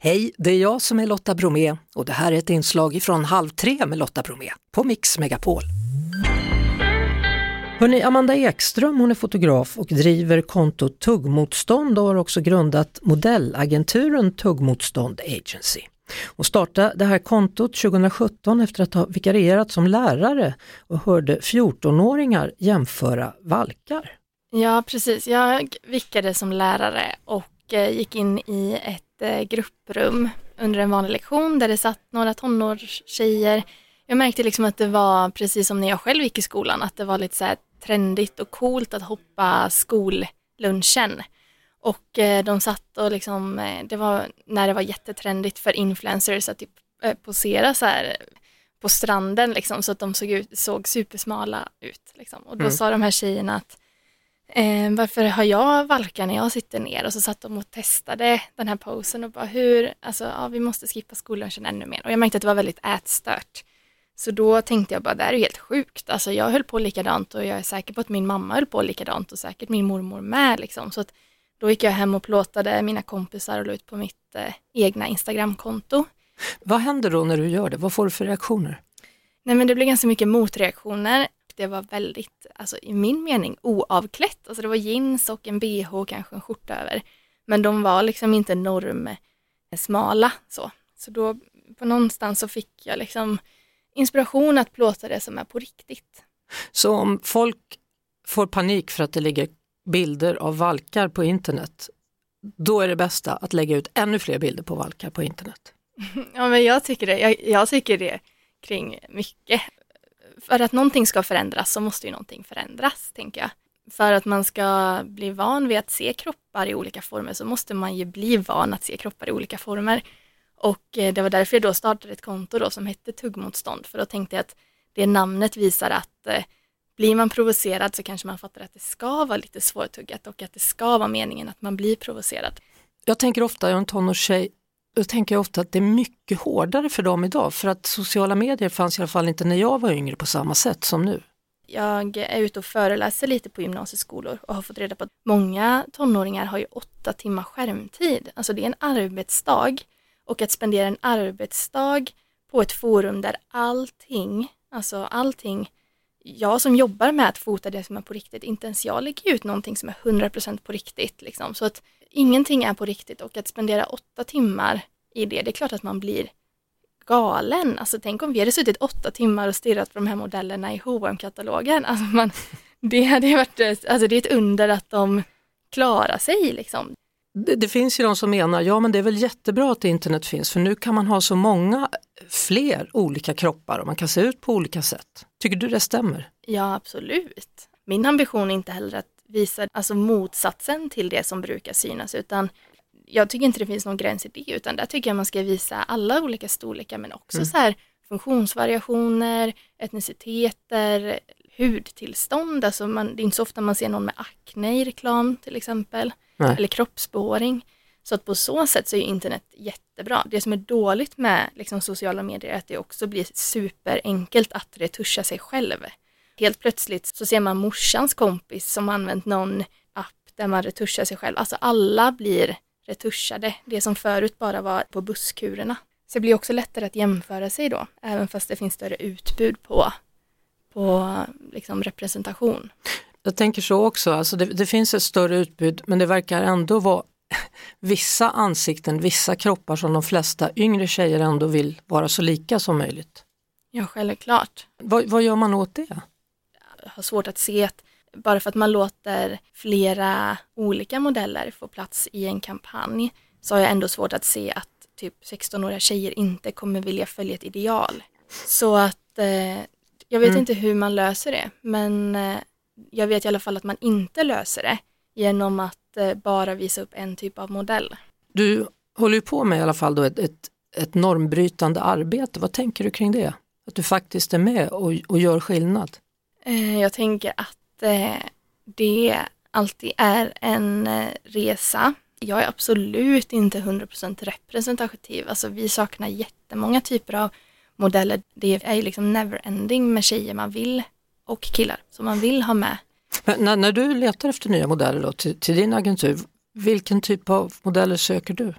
Hej, det är jag som är Lotta Bromé och det här är ett inslag från Halv tre med Lotta Bromé på Mix Megapol. Hörrni, Amanda Ekström hon är fotograf och driver kontot Tuggmotstånd och har också grundat modellagenturen Tuggmotstånd Agency. Hon startade det här kontot 2017 efter att ha vikarierat som lärare och hörde 14-åringar jämföra valkar. Ja precis, jag vickade som lärare och eh, gick in i ett eh, grupprum under en vanlig lektion där det satt några tonårstjejer. Jag märkte liksom att det var precis som när jag själv gick i skolan, att det var lite så här trendigt och coolt att hoppa skollunchen. Och eh, de satt och liksom, det var när det var jättetrendigt för influencers att typ posera så här på stranden liksom så att de såg, ut, såg supersmala ut. Liksom. Och då mm. sa de här tjejerna att Eh, varför har jag valkar när jag sitter ner? Och så satt de och testade den här posen och bara hur, alltså ja, vi måste skippa skollunchen ännu mer. Och jag märkte att det var väldigt ätstört. Så då tänkte jag bara, det här är helt sjukt. Alltså jag höll på likadant och jag är säker på att min mamma höll på likadant och säkert min mormor med liksom. Så att då gick jag hem och plåtade mina kompisar och la ut på mitt eh, egna Instagramkonto. Vad händer då när du gör det? Vad får du för reaktioner? Nej men det blir ganska mycket motreaktioner det var väldigt, alltså i min mening, oavklätt. Alltså det var jeans och en bh och kanske en skjorta över. Men de var liksom inte normsmala så. Så då på någonstans så fick jag liksom inspiration att plåta det som är på riktigt. Så om folk får panik för att det ligger bilder av valkar på internet, då är det bästa att lägga ut ännu fler bilder på valkar på internet? Ja men jag tycker det, jag, jag tycker det kring mycket för att någonting ska förändras så måste ju någonting förändras, tänker jag. För att man ska bli van vid att se kroppar i olika former så måste man ju bli van att se kroppar i olika former. Och eh, det var därför jag då startade ett konto då som hette Tuggmotstånd, för då tänkte jag att det namnet visar att eh, blir man provocerad så kanske man fattar att det ska vara lite svårtuggat och att det ska vara meningen att man blir provocerad. Jag tänker ofta, jag är en tonårstjej, då tänker jag ofta att det är mycket hårdare för dem idag för att sociala medier fanns i alla fall inte när jag var yngre på samma sätt som nu. Jag är ute och föreläser lite på gymnasieskolor och har fått reda på att många tonåringar har ju åtta timmar skärmtid. Alltså det är en arbetsdag och att spendera en arbetsdag på ett forum där allting, alltså allting, jag som jobbar med att fota det som är på riktigt, inte ens jag lägger ut någonting som är 100% på riktigt. Liksom. Så att ingenting är på riktigt och att spendera åtta timmar i det, det är klart att man blir galen. Alltså tänk om vi hade suttit åtta timmar och stirrat på de här modellerna i hm katalogen Alltså man, det hade varit, alltså det är ett under att de klarar sig liksom. Det, det, finns ju de som menar, ja men det är väl jättebra att internet finns för nu kan man ha så många fler olika kroppar och man kan se ut på olika sätt. Tycker du det stämmer? Ja absolut. Min ambition är inte heller att visar alltså motsatsen till det som brukar synas utan jag tycker inte det finns någon gräns i det utan där tycker jag man ska visa alla olika storlekar men också mm. så här funktionsvariationer, etniciteter, hudtillstånd. Alltså man, det är inte så ofta man ser någon med akne i reklam till exempel. Nej. Eller kroppsspåring. Så att på så sätt så är internet jättebra. Det som är dåligt med liksom, sociala medier är att det också blir superenkelt att retuscha sig själv. Helt plötsligt så ser man morsans kompis som använt någon app där man retuschar sig själv. Alltså alla blir retuschade. Det som förut bara var på busskurerna. Så det blir också lättare att jämföra sig då, även fast det finns större utbud på, på liksom representation. Jag tänker så också, alltså det, det finns ett större utbud men det verkar ändå vara vissa ansikten, vissa kroppar som de flesta yngre tjejer ändå vill vara så lika som möjligt. Ja, självklart. Vad, vad gör man åt det? har svårt att se att bara för att man låter flera olika modeller få plats i en kampanj så har jag ändå svårt att se att typ 16-åriga tjejer inte kommer vilja följa ett ideal. Så att eh, jag vet mm. inte hur man löser det men eh, jag vet i alla fall att man inte löser det genom att eh, bara visa upp en typ av modell. Du håller ju på med i alla fall då ett, ett, ett normbrytande arbete. Vad tänker du kring det? Att du faktiskt är med och, och gör skillnad? Eh, jag tänker att eh, det alltid är en eh, resa. Jag är absolut inte 100% representativ. Alltså vi saknar jättemånga typer av modeller. Det är liksom never ending med tjejer man vill och killar som man vill ha med. Men när, när du letar efter nya modeller då, till, till din agentur, vilken typ av modeller söker du?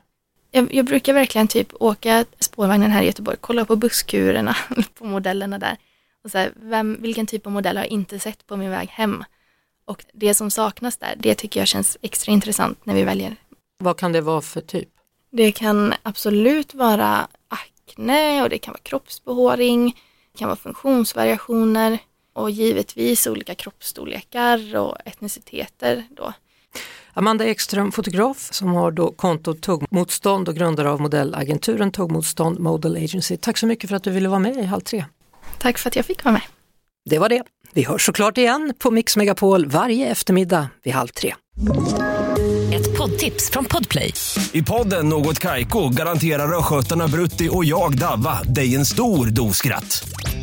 Jag, jag brukar verkligen typ åka spårvagnen här i Göteborg, kolla på busskurerna på modellerna där. Och så här, vem, vilken typ av modell har jag inte sett på min väg hem? Och det som saknas där, det tycker jag känns extra intressant när vi väljer. Vad kan det vara för typ? Det kan absolut vara akne och det kan vara kroppsbehåring, det kan vara funktionsvariationer och givetvis olika kroppsstorlekar och etniciteter då. Amanda Ekström, fotograf som har då kontot Tuggmotstånd och grundare av modellagenturen Tuggmotstånd Model Agency. Tack så mycket för att du ville vara med i Halv tre. Tack för att jag fick vara med. Det var det. Vi hörs såklart igen på Mix Megapol varje eftermiddag vid halv tre. Ett poddtips från Podplay. I podden Något Kaiko garanterar östgötarna Brutti och jag, Davva, dig en stor dos skratt.